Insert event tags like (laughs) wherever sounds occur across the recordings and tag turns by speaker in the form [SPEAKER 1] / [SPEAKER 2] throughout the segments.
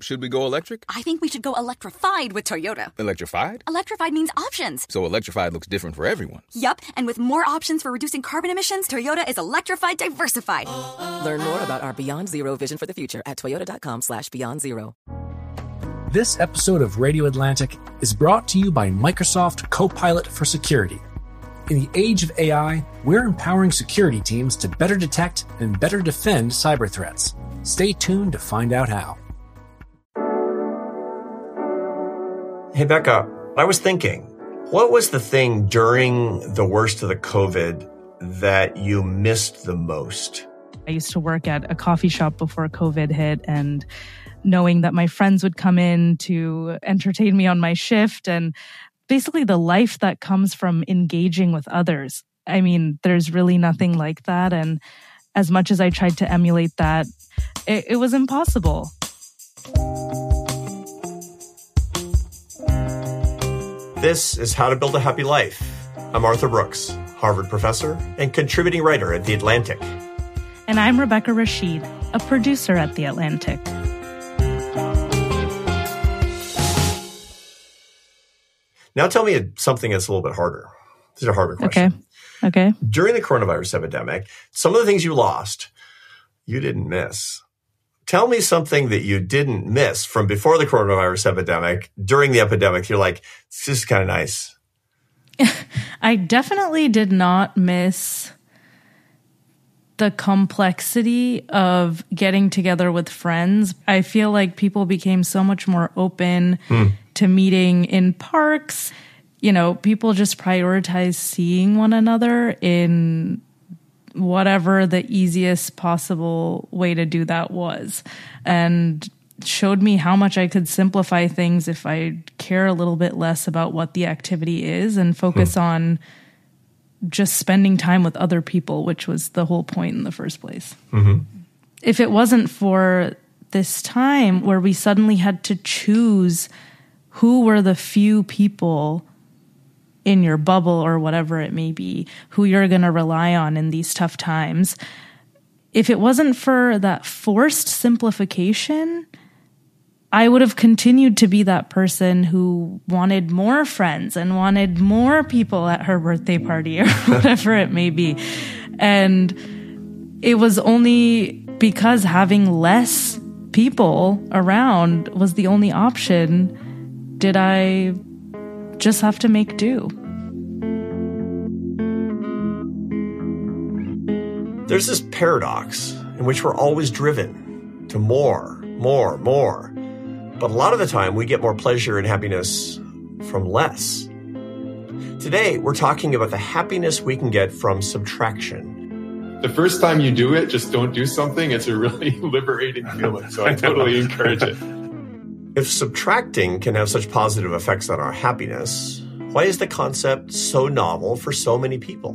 [SPEAKER 1] Should we go electric?
[SPEAKER 2] I think we should go electrified with Toyota.
[SPEAKER 1] Electrified?
[SPEAKER 2] Electrified means options.
[SPEAKER 1] So electrified looks different for everyone.
[SPEAKER 2] Yup, and with more options for reducing carbon emissions, Toyota is electrified diversified.
[SPEAKER 3] Learn more about our Beyond Zero vision for the future at toyota.com slash beyond zero.
[SPEAKER 4] This episode of Radio Atlantic is brought to you by Microsoft Copilot for Security. In the age of AI, we're empowering security teams to better detect and better defend cyber threats. Stay tuned to find out how.
[SPEAKER 5] Hey, Becca, I was thinking, what was the thing during the worst of the COVID that you missed the most?
[SPEAKER 6] I used to work at a coffee shop before COVID hit and knowing that my friends would come in to entertain me on my shift and basically the life that comes from engaging with others. I mean, there's really nothing like that. And as much as I tried to emulate that, it, it was impossible.
[SPEAKER 5] This is How to Build a Happy Life. I'm Arthur Brooks, Harvard professor and contributing writer at The Atlantic.
[SPEAKER 6] And I'm Rebecca Rashid, a producer at The Atlantic.
[SPEAKER 5] Now tell me something that's a little bit harder. This is a harder question.
[SPEAKER 6] Okay. Okay.
[SPEAKER 5] During the coronavirus epidemic, some of the things you lost, you didn't miss. Tell me something that you didn't miss from before the coronavirus epidemic. During the epidemic, you're like, this is kind of nice. (laughs)
[SPEAKER 6] I definitely did not miss the complexity of getting together with friends. I feel like people became so much more open hmm. to meeting in parks. You know, people just prioritize seeing one another in whatever the easiest possible way to do that was. And showed me how much I could simplify things if I care a little bit less about what the activity is and focus hmm. on just spending time with other people, which was the whole point in the first place. Mm-hmm. If it wasn't for this time where we suddenly had to choose who were the few people in your bubble or whatever it may be, who you're going to rely on in these tough times. If it wasn't for that forced simplification, I would have continued to be that person who wanted more friends and wanted more people at her birthday party or (laughs) whatever it may be. And it was only because having less people around was the only option did I just have to make do.
[SPEAKER 5] There's this paradox in which we're always driven to more, more, more. But a lot of the time, we get more pleasure and happiness from less. Today, we're talking about the happiness we can get from subtraction.
[SPEAKER 7] The first time you do it, just don't do something. It's a really (laughs) liberating feeling. So I totally (laughs) encourage it.
[SPEAKER 5] If subtracting can have such positive effects on our happiness, why is the concept so novel for so many people?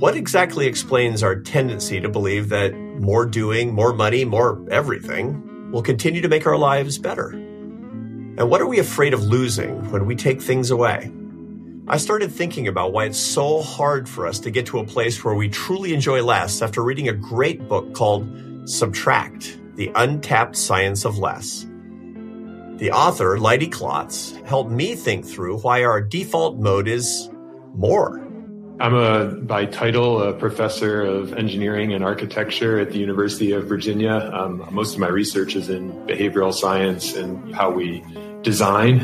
[SPEAKER 5] What exactly explains our tendency to believe that more doing, more money, more everything will continue to make our lives better? And what are we afraid of losing when we take things away? I started thinking about why it's so hard for us to get to a place where we truly enjoy less after reading a great book called Subtract The Untapped Science of Less. The author, Leidy Klotz, helped me think through why our default mode is more.
[SPEAKER 7] I'm a, by title, a professor of engineering and architecture at the University of Virginia. Um, most of my research is in behavioral science and how we design.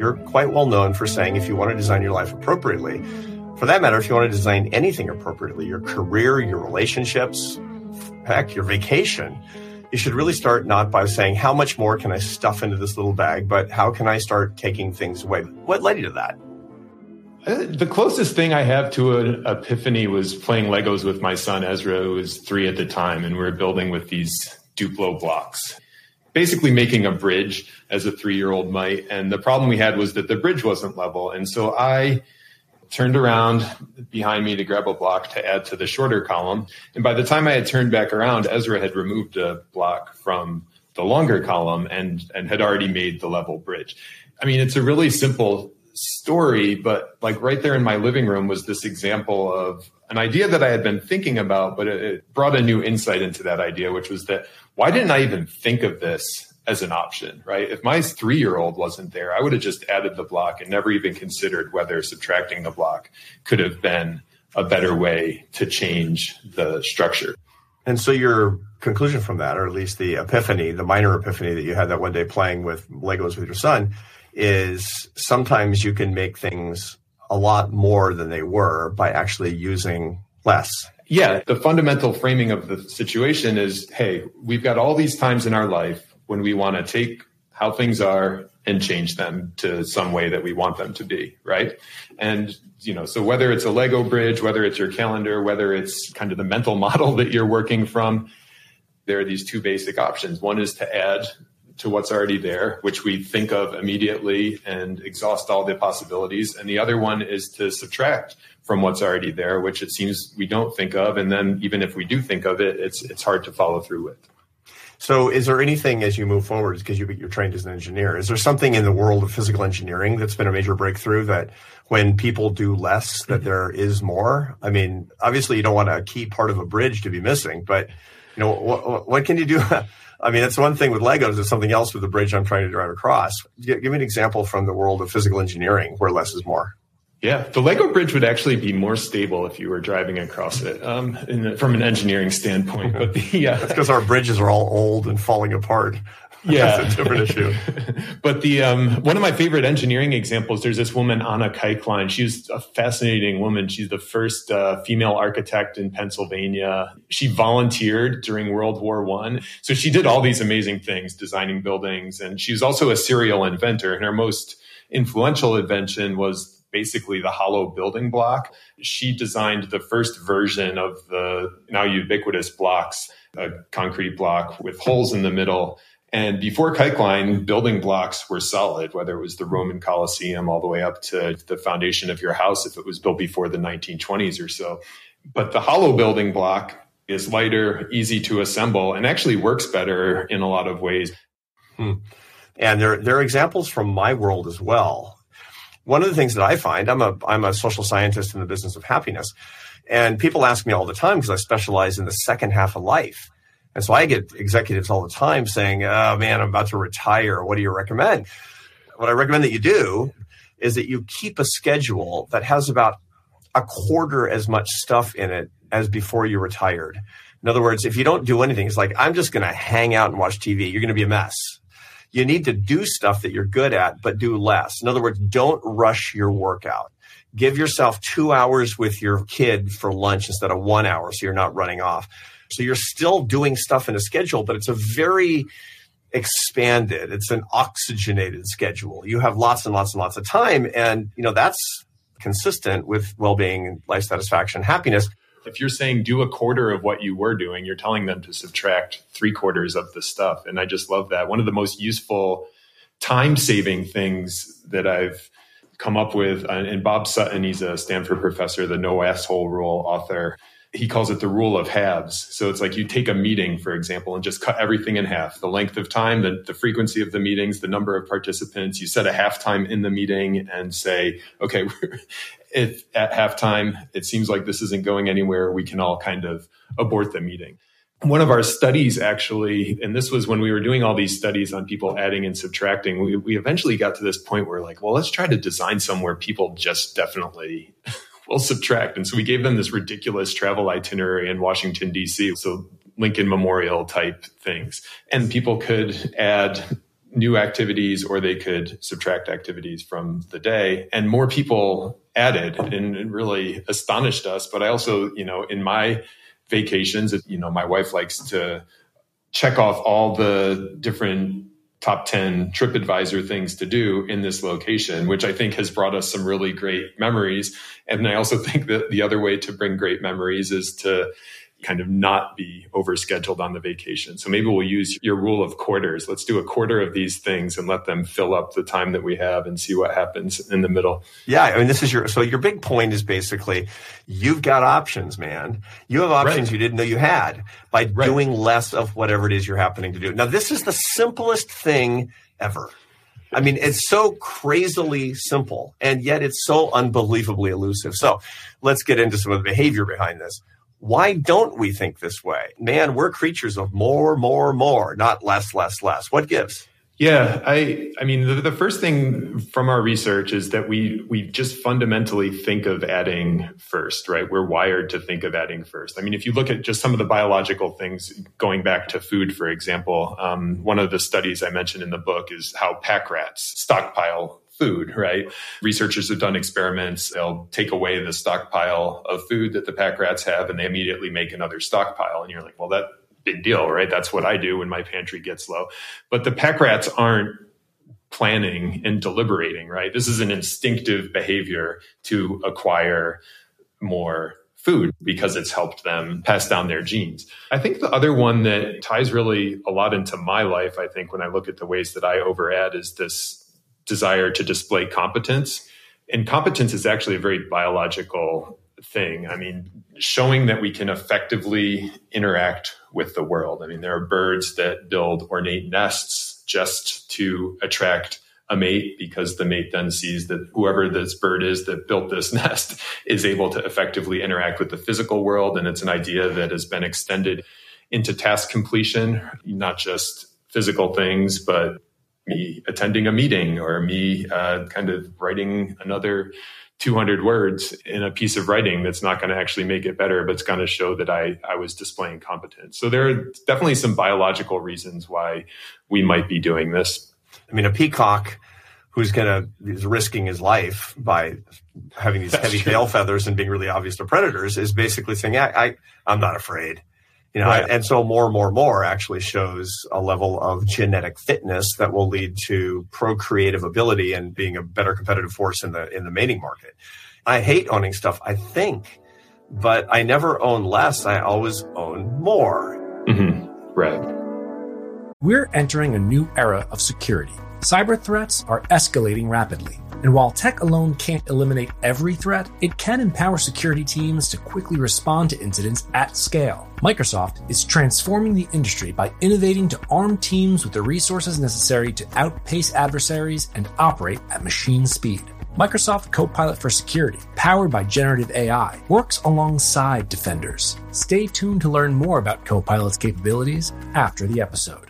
[SPEAKER 5] You're quite well known for saying if you want to design your life appropriately, for that matter, if you want to design anything appropriately, your career, your relationships, heck, your vacation, you should really start not by saying, how much more can I stuff into this little bag, but how can I start taking things away? What led you to that?
[SPEAKER 7] Uh, the closest thing I have to an epiphany was playing Legos with my son Ezra, who was three at the time, and we were building with these Duplo blocks, basically making a bridge as a three year old might. And the problem we had was that the bridge wasn't level. And so I turned around behind me to grab a block to add to the shorter column. And by the time I had turned back around, Ezra had removed a block from the longer column and, and had already made the level bridge. I mean, it's a really simple story, but like right there in my living room was this example of an idea that I had been thinking about, but it, it brought a new insight into that idea, which was that why didn't I even think of this as an option, right? If my three year old wasn't there, I would have just added the block and never even considered whether subtracting the block could have been a better way to change the structure.
[SPEAKER 5] And so your conclusion from that, or at least the epiphany, the minor epiphany that you had that one day playing with Legos with your son, is sometimes you can make things a lot more than they were by actually using less.
[SPEAKER 7] Yeah, the fundamental framing of the situation is hey, we've got all these times in our life when we want to take how things are and change them to some way that we want them to be, right? And you know, so whether it's a Lego bridge, whether it's your calendar, whether it's kind of the mental (laughs) model that you're working from, there are these two basic options. One is to add to what's already there, which we think of immediately and exhaust all the possibilities. And the other one is to subtract from what's already there, which it seems we don't think of. And then even if we do think of it, it's it's hard to follow through with.
[SPEAKER 5] So, is there anything as you move forward, because you, you're trained as an engineer, is there something in the world of physical engineering that's been a major breakthrough that when people do less, that mm-hmm. there is more? I mean, obviously, you don't want a key part of a bridge to be missing, but you know, what, what can you do? (laughs) I mean, that's one thing with Legos. It's something else with the bridge I'm trying to drive across. Give me an example from the world of physical engineering where less is more.
[SPEAKER 7] Yeah, the Lego bridge would actually be more stable if you were driving across it um, the, from an engineering standpoint. But the
[SPEAKER 5] uh, that's because our bridges are all old and falling apart.
[SPEAKER 7] Yeah, (laughs)
[SPEAKER 5] that's a different issue. (laughs)
[SPEAKER 7] but the um, one of my favorite engineering examples. There's this woman Anna Keichline. She's a fascinating woman. She's the first uh, female architect in Pennsylvania. She volunteered during World War One, so she did all these amazing things, designing buildings, and she was also a serial inventor. And her most influential invention was basically the hollow building block. She designed the first version of the now ubiquitous blocks, a concrete block with holes in the middle. And before Keichline, building blocks were solid, whether it was the Roman Colosseum all the way up to the foundation of your house, if it was built before the 1920s or so. But the hollow building block is lighter, easy to assemble, and actually works better in a lot of ways.
[SPEAKER 5] Hmm. And there, there are examples from my world as well one of the things that I find, I'm a I'm a social scientist in the business of happiness, and people ask me all the time because I specialize in the second half of life, and so I get executives all the time saying, "Oh man, I'm about to retire. What do you recommend?" What I recommend that you do is that you keep a schedule that has about a quarter as much stuff in it as before you retired. In other words, if you don't do anything, it's like I'm just going to hang out and watch TV. You're going to be a mess you need to do stuff that you're good at, but do less. In other words, don't rush your workout. Give yourself two hours with your kid for lunch instead of one hour so you're not running off. So you're still doing stuff in a schedule, but it's a very expanded, it's an oxygenated schedule. You have lots and lots and lots of time. And, you know, that's consistent with well being, life satisfaction, happiness
[SPEAKER 7] if you're saying do a quarter of what you were doing, you're telling them to subtract three quarters of the stuff. And I just love that. One of the most useful time saving things that I've come up with, uh, and Bob Sutton, he's a Stanford professor, the no asshole rule author. He calls it the rule of halves. So it's like you take a meeting, for example, and just cut everything in half the length of time, the, the frequency of the meetings, the number of participants. You set a half time in the meeting and say, okay, (laughs) if at halftime it seems like this isn't going anywhere, we can all kind of abort the meeting. One of our studies actually, and this was when we were doing all these studies on people adding and subtracting, we, we eventually got to this point where like, well, let's try to design somewhere people just definitely (laughs) will subtract. And so we gave them this ridiculous travel itinerary in Washington, DC. So Lincoln Memorial type things. And people could add new activities or they could subtract activities from the day. And more people added and it really astonished us. But I also, you know, in my vacations, you know, my wife likes to check off all the different top 10 TripAdvisor things to do in this location, which I think has brought us some really great memories. And I also think that the other way to bring great memories is to kind of not be overscheduled on the vacation. So maybe we'll use your rule of quarters. Let's do a quarter of these things and let them fill up the time that we have and see what happens in the middle.
[SPEAKER 5] Yeah, I mean this is your so your big point is basically you've got options, man. You have options right. you didn't know you had by right. doing less of whatever it is you're happening to do. Now this is the simplest thing ever. I mean, it's so crazily simple, and yet it's so unbelievably elusive. So let's get into some of the behavior behind this. Why don't we think this way? Man, we're creatures of more, more, more, not less, less, less. What gives?
[SPEAKER 7] Yeah, I I mean the, the first thing from our research is that we we just fundamentally think of adding first, right? We're wired to think of adding first. I mean, if you look at just some of the biological things going back to food, for example, um, one of the studies I mentioned in the book is how pack rats stockpile food, right? Researchers have done experiments. They'll take away the stockpile of food that the pack rats have and they immediately make another stockpile. And you're like, well, that big deal, right? That's what I do when my pantry gets low. But the pack rats aren't planning and deliberating, right? This is an instinctive behavior to acquire more food because it's helped them pass down their genes. I think the other one that ties really a lot into my life, I think, when I look at the ways that I overadd is this desire to display competence. And competence is actually a very biological thing. I mean, showing that we can effectively interact with the world. I mean, there are birds that build ornate nests just to attract a mate because the mate then sees that whoever this bird is that built this (laughs) nest is able to effectively interact with the physical world. And it's an idea that has been extended into task completion, not just physical things, but me attending a meeting or me uh, kind of writing another 200 words in a piece of writing that's not going to actually make it better, but it's going to show that I, I was displaying competence. So there are definitely some biological reasons why we might be doing this.
[SPEAKER 5] I mean, a peacock who's going to is risking his life by having these that's heavy true. tail feathers and being really obvious to predators is basically saying, I, I I'm not afraid. You know, right. and so more and more and more actually shows a level of genetic fitness that will lead to procreative ability and being a better competitive force in the in the mating market. I hate owning stuff, I think, but I never own less. I always own more.
[SPEAKER 7] Mm-hmm. Right.
[SPEAKER 4] We're entering a new era of security. Cyber threats are escalating rapidly. And while tech alone can't eliminate every threat, it can empower security teams to quickly respond to incidents at scale. Microsoft is transforming the industry by innovating to arm teams with the resources necessary to outpace adversaries and operate at machine speed. Microsoft Copilot for Security, powered by generative AI, works alongside defenders. Stay tuned to learn more about Copilot's capabilities after the episode.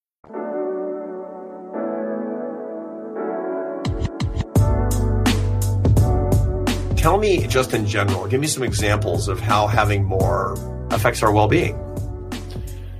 [SPEAKER 5] Tell me just in general, give me some examples of how having more affects our well being.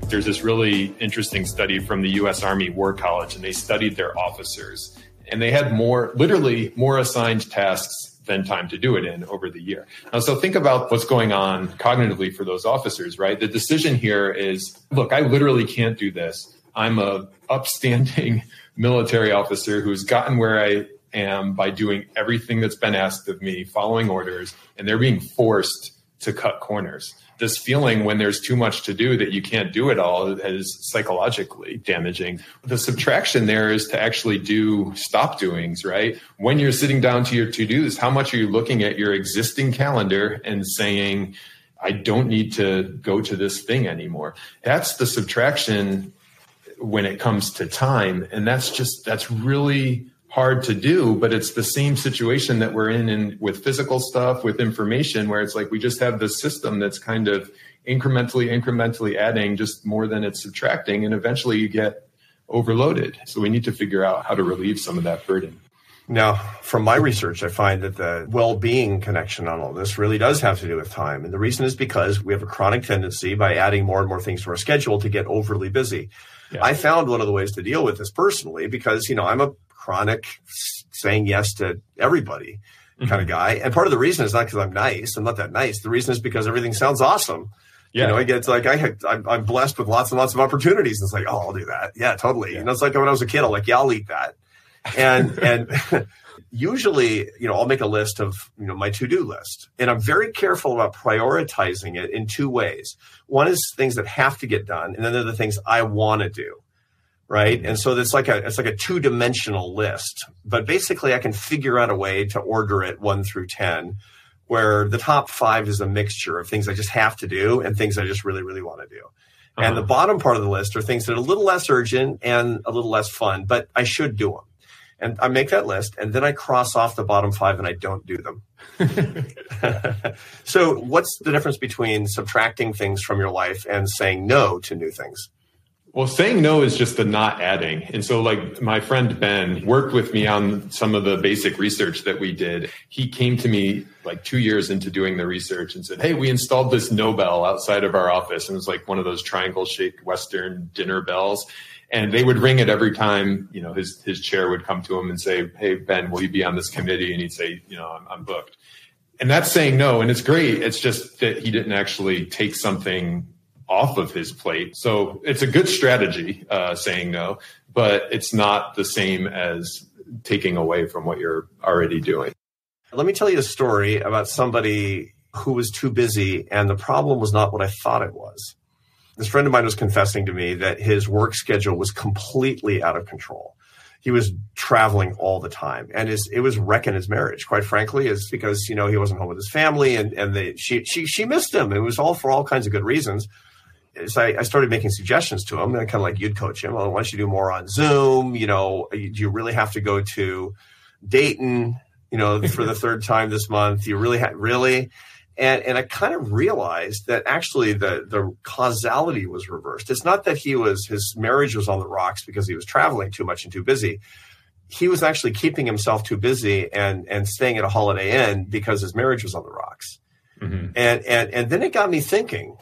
[SPEAKER 7] There's this really interesting study from the US Army War College, and they studied their officers. And they had more, literally, more assigned tasks than time to do it in over the year. Now, so think about what's going on cognitively for those officers, right? The decision here is look, I literally can't do this. I'm a upstanding (laughs) military officer who's gotten where I am by doing everything that's been asked of me, following orders, and they're being forced to cut corners. This feeling when there's too much to do that you can't do it all is psychologically damaging. The subtraction there is to actually do stop doings, right? When you're sitting down to your to dos, how much are you looking at your existing calendar and saying, I don't need to go to this thing anymore? That's the subtraction when it comes to time. And that's just, that's really hard to do, but it's the same situation that we're in, in with physical stuff, with information, where it's like we just have this system that's kind of incrementally, incrementally adding just more than it's subtracting, and eventually you get overloaded. So we need to figure out how to relieve some of that burden.
[SPEAKER 5] Now, from my research, I find that the well being connection on all this really does have to do with time. And the reason is because we have a chronic tendency by adding more and more things to our schedule to get overly busy. Yeah. I found one of the ways to deal with this personally because, you know, I'm a chronic saying yes to everybody mm-hmm. kind of guy. And part of the reason is not because I'm nice. I'm not that nice. The reason is because everything sounds awesome. Yeah. You know, I get like I had, I'm, I'm, blessed with lots and lots of opportunities. And It's like, oh, I'll do that. Yeah, totally. Yeah. You know, it's like when I was a kid, I'm like, yeah, I'll eat that. And (laughs) and (laughs) usually, you know, I'll make a list of, you know, my to-do list. And I'm very careful about prioritizing it in two ways. One is things that have to get done, and then there are the things I want to do. Right. And so it's like a it's like a two-dimensional list. But basically I can figure out a way to order it one through ten, where the top five is a mixture of things I just have to do and things I just really, really want to do. Uh-huh. And the bottom part of the list are things that are a little less urgent and a little less fun, but I should do them and I make that list and then I cross off the bottom five and I don't do them. (laughs) (laughs) so, what's the difference between subtracting things from your life and saying no to new things?
[SPEAKER 7] Well, saying no is just the not adding. And so, like, my friend Ben worked with me on some of the basic research that we did. He came to me like two years into doing the research and said, Hey, we installed this no bell outside of our office. And it was like one of those triangle shaped Western dinner bells and they would ring it every time you know his his chair would come to him and say hey ben will you be on this committee and he'd say you know i'm, I'm booked and that's saying no and it's great it's just that he didn't actually take something off of his plate so it's a good strategy uh, saying no but it's not the same as taking away from what you're already doing
[SPEAKER 5] let me tell you a story about somebody who was too busy and the problem was not what i thought it was this friend of mine was confessing to me that his work schedule was completely out of control. He was traveling all the time, and his it was wrecking his marriage. Quite frankly, is because you know he wasn't home with his family, and and they, she she she missed him. It was all for all kinds of good reasons. So I, I started making suggestions to him, and kind of like you'd coach him. Well, why don't you do more on Zoom? You know, do you really have to go to Dayton? You know, for the (laughs) third time this month? You really had really? And, and I kind of realized that actually the, the causality was reversed. It's not that he was, his marriage was on the rocks because he was traveling too much and too busy. He was actually keeping himself too busy and, and staying at a Holiday Inn because his marriage was on the rocks. Mm-hmm. And, and, and then it got me thinking,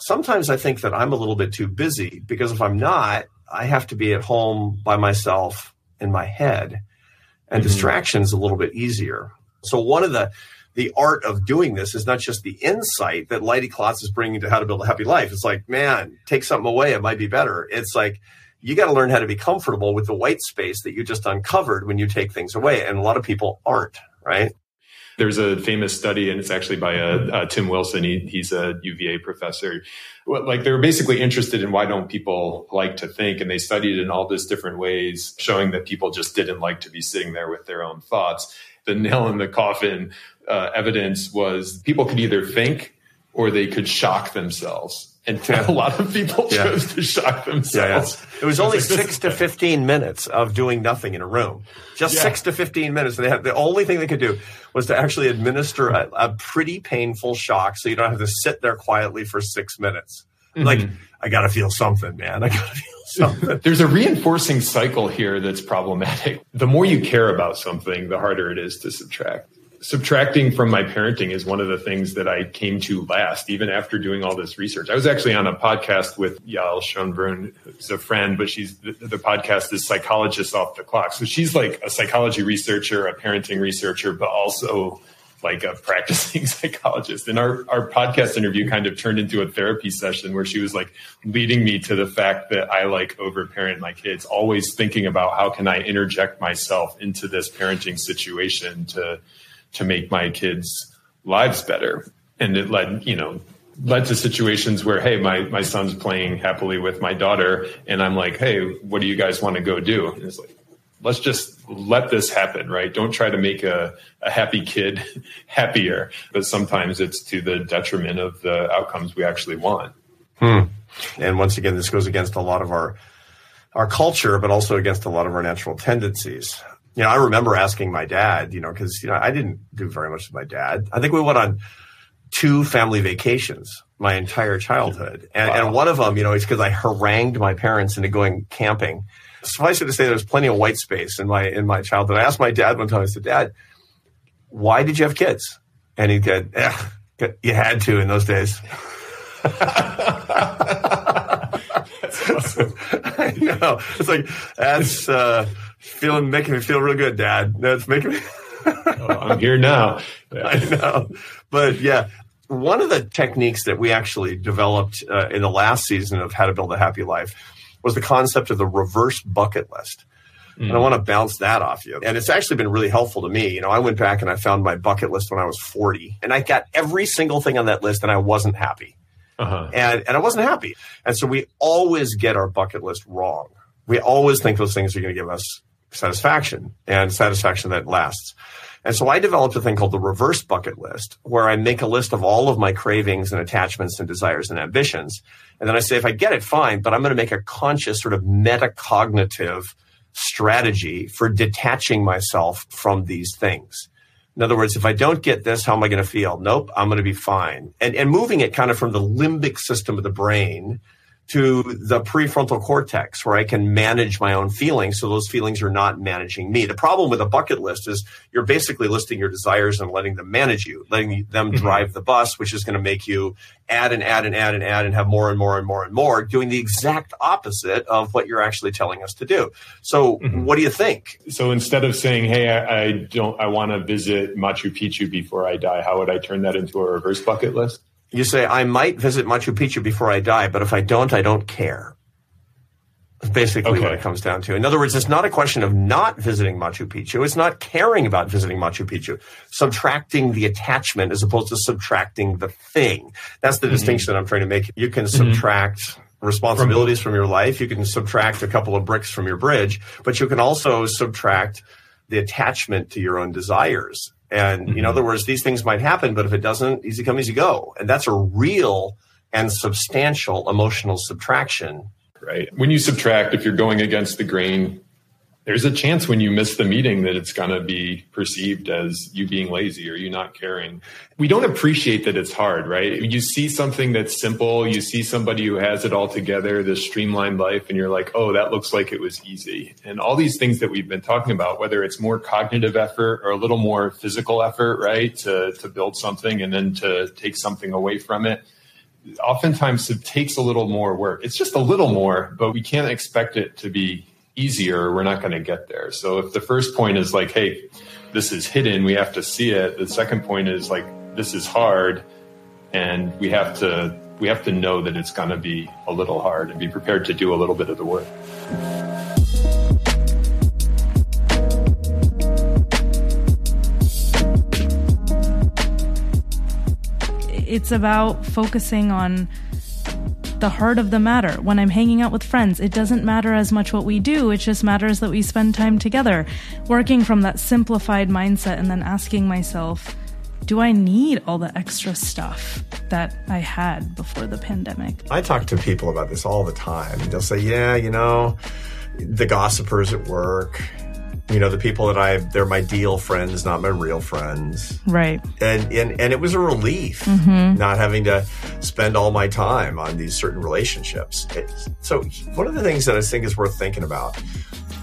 [SPEAKER 5] sometimes I think that I'm a little bit too busy because if I'm not, I have to be at home by myself in my head and mm-hmm. distractions a little bit easier. So one of the, the art of doing this is not just the insight that Leidy Klotz is bringing to how to build a happy life. It's like, man, take something away, it might be better. It's like you got to learn how to be comfortable with the white space that you just uncovered when you take things away, and a lot of people aren't, right?
[SPEAKER 7] There's a famous study, and it's actually by uh, uh, Tim Wilson. He, he's a UVA professor. Like they were basically interested in why don't people like to think, and they studied in all these different ways, showing that people just didn't like to be sitting there with their own thoughts. The nail in the coffin uh, evidence was people could either think or they could shock themselves. And (laughs) a lot of people yeah. chose to shock themselves.
[SPEAKER 5] Yeah, yeah. It was only (laughs) like, six to 15 minutes of doing nothing in a room. Just six to 15 minutes. They had, the only thing they could do was to actually administer a, a, pretty painful shock so you don't have to sit there quietly for six minutes. Mm-hmm. Like, I got to feel something, man. I got to (laughs) feel something.
[SPEAKER 7] There's a reinforcing cycle here that's problematic. The more you care about something, the harder it is to subtract subtracting from my parenting is one of the things that I came to last, even after doing all this research. I was actually on a podcast with Yael Schonbrun, who's a friend, but she's the, the podcast is Psychologist Off the Clock. So she's like a psychology researcher, a parenting researcher, but also like a practicing (laughs) psychologist. And our, our podcast interview kind of turned into a therapy session where she was like leading me to the fact that I like overparent my kids, always thinking about how can I interject myself into this parenting situation to to make my kids' lives better. And it led, you know, led to situations where, hey, my, my son's playing happily with my daughter, and I'm like, hey, what do you guys want to go do? And it's like, let's just let this happen, right? Don't try to make a, a happy kid (laughs) happier, but sometimes it's to the detriment of the outcomes we actually want.
[SPEAKER 5] Hmm. And once again, this goes against a lot of our our culture, but also against a lot of our natural tendencies you know, I remember asking my dad, you know, because you know I didn't do very much with my dad. I think we went on two family vacations my entire childhood, and, wow. and one of them, you know, it's because I harangued my parents into going camping. Suffice it to say, there was plenty of white space in my in my childhood. I asked my dad one time. I said, "Dad, why did you have kids?" And he said, eh, "You had to in those days." (laughs) (laughs) (laughs) I know. It's like that's. Uh, feeling making me feel real good, Dad. That's making me. (laughs)
[SPEAKER 7] oh, I'm here now.
[SPEAKER 5] Yeah. I know, but yeah, one of the techniques that we actually developed uh, in the last season of How to Build a Happy Life was the concept of the reverse bucket list. And I want to bounce that off you. And it's actually been really helpful to me. You know, I went back and I found my bucket list when I was 40 and I got every single thing on that list and I wasn't happy.
[SPEAKER 7] Uh-huh.
[SPEAKER 5] And, and I wasn't happy. And so we always get our bucket list wrong. We always think those things are going to give us satisfaction and satisfaction that lasts. And so I developed a thing called the reverse bucket list where I make a list of all of my cravings and attachments and desires and ambitions. And then I say, if I get it, fine, but I'm going to make a conscious sort of metacognitive strategy for detaching myself from these things. In other words, if I don't get this, how am I going to feel? Nope, I'm going to be fine. And, and moving it kind of from the limbic system of the brain to the prefrontal cortex where I can manage my own feelings so those feelings are not managing me. The problem with a bucket list is you're basically listing your desires and letting them manage you, letting them
[SPEAKER 7] Mm-hmm.
[SPEAKER 5] drive the bus, which is going to make you add and add and add and add and have more and more and more and more, doing the exact opposite of what you're actually telling us to do. So
[SPEAKER 7] Mm-hmm.
[SPEAKER 5] what do you think?
[SPEAKER 7] So instead of saying, "Hey, I, I don't, I want to visit Machu Picchu before I die," how would I turn that into a reverse bucket list?
[SPEAKER 5] You say, I might visit Machu Picchu before I die, but if I don't, I don't care. That's basically what it comes down to. In other words, it's not a question of not visiting Machu Picchu. It's not caring about visiting Machu Picchu. Subtracting the attachment as opposed to subtracting the thing. That's the mm-hmm. distinction that I'm trying to make. You can mm-hmm. subtract responsibilities from your life. You can subtract a couple of bricks from your bridge, but you can also subtract the attachment to your own desires. And in mm-hmm. other words, these things might happen, but if it doesn't, easy come, easy go. And that's a real and substantial emotional subtraction.
[SPEAKER 7] Right. When you subtract, if you're going against the grain, there's a chance when you miss the meeting that it's going to be perceived as you being lazy or you not caring. We don't appreciate that it's hard, right? You see something that's simple, you see somebody who has it all together, this streamlined life, and you're like, oh, that looks like it was easy. And all these things that we've been talking about, whether it's more cognitive effort or a little more physical effort, right, to, to build something and then to take something away from it oftentimes it takes a little more work. It's just a little more, but we can't expect it to be easier. We're not going to get there. So if the first point is like, hey, this is hidden, we have to see it. The second point is like, this is hard, and we have to we have to know that it's going to be a little hard and be prepared to do a little bit of the work.
[SPEAKER 6] it's about focusing on the heart of the matter. When I'm hanging out with friends, it doesn't matter as much what we do, it just matters that we spend time together. Working from that simplified mindset and then asking myself, do I need all the extra stuff that I had before the pandemic?
[SPEAKER 5] I talk to people about this all the time. They'll say, yeah, you know, the gossipers at work, you know, the people that I, they're my deal friends, not my real friends.
[SPEAKER 6] Right.
[SPEAKER 5] and and and it was a relief mm-hmm. not having to spend all my time on these certain relationships. It- so one of the things that I think is worth thinking about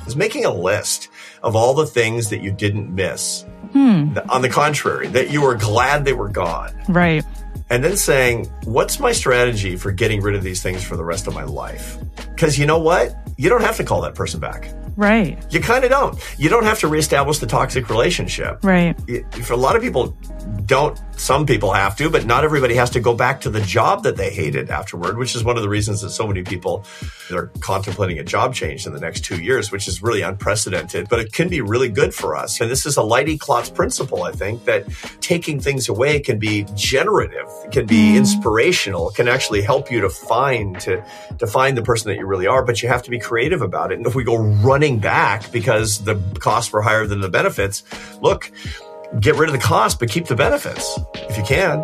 [SPEAKER 5] is making a list of all the things that you didn't miss. Hmm. Th- On the contrary, that you were glad they were gone.
[SPEAKER 6] Right.
[SPEAKER 5] And then saying, what's my strategy for getting rid of these things for the rest of my life? Because you know what? You don't have to call that person back.
[SPEAKER 6] Right.
[SPEAKER 5] You kind of don't. You don't have to reestablish the toxic relationship
[SPEAKER 6] Right.
[SPEAKER 5] it- for a lot of people don't some people have to but not everybody has to go back to the job that they hated afterward which is one of the reasons that so many people are contemplating a job change in the next two years which is really unprecedented but it can be really good for us. And this is a Leidy Klotz principle i think that taking things away can be generative can be mm-hmm. inspirational can actually help you to find to to find the person that you really are but you have to be creative about it. And if we go running back because the costs were higher than the benefits look get rid of the cost, but keep the benefits if you can.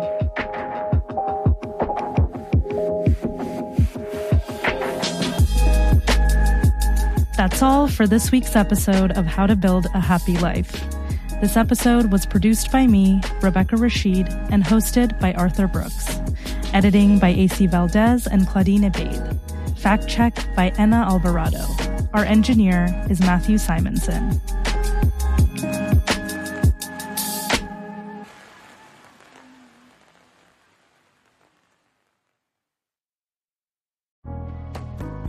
[SPEAKER 6] That's all for this week's episode of How to Build a Happy Life. This episode was produced by me, Rebecca Rashid, and hosted by Arthur Brooks. Editing by AC Valdez and Claudine Ebeid. Fact check by Ena Alvarado. Our engineer is Matthew Simonson.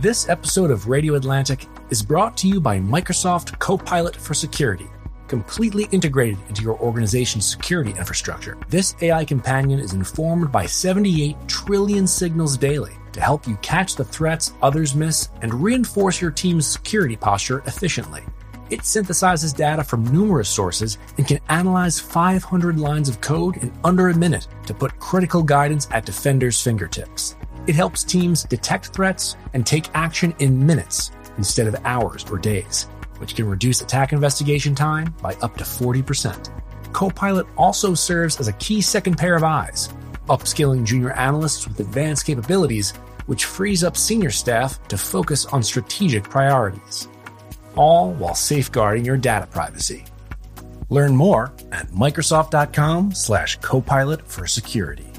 [SPEAKER 4] This episode of Radio Atlantic is brought to you by Microsoft Copilot for Security, completely integrated into your organization's security infrastructure. This AI companion is informed by 78 trillion signals daily to help you catch the threats others miss and reinforce your team's security posture efficiently. It synthesizes data from numerous sources and can analyze 500 lines of code in under a minute to put critical guidance at defenders' fingertips. It helps teams detect threats and take action in minutes instead of hours or days, which can reduce attack investigation time by up to 40%. Copilot also serves as a key second pair of eyes, upskilling junior analysts with advanced capabilities, which frees up senior staff to focus on strategic priorities, all while safeguarding your data privacy. Learn more at Microsoft.com slash Copilot for security.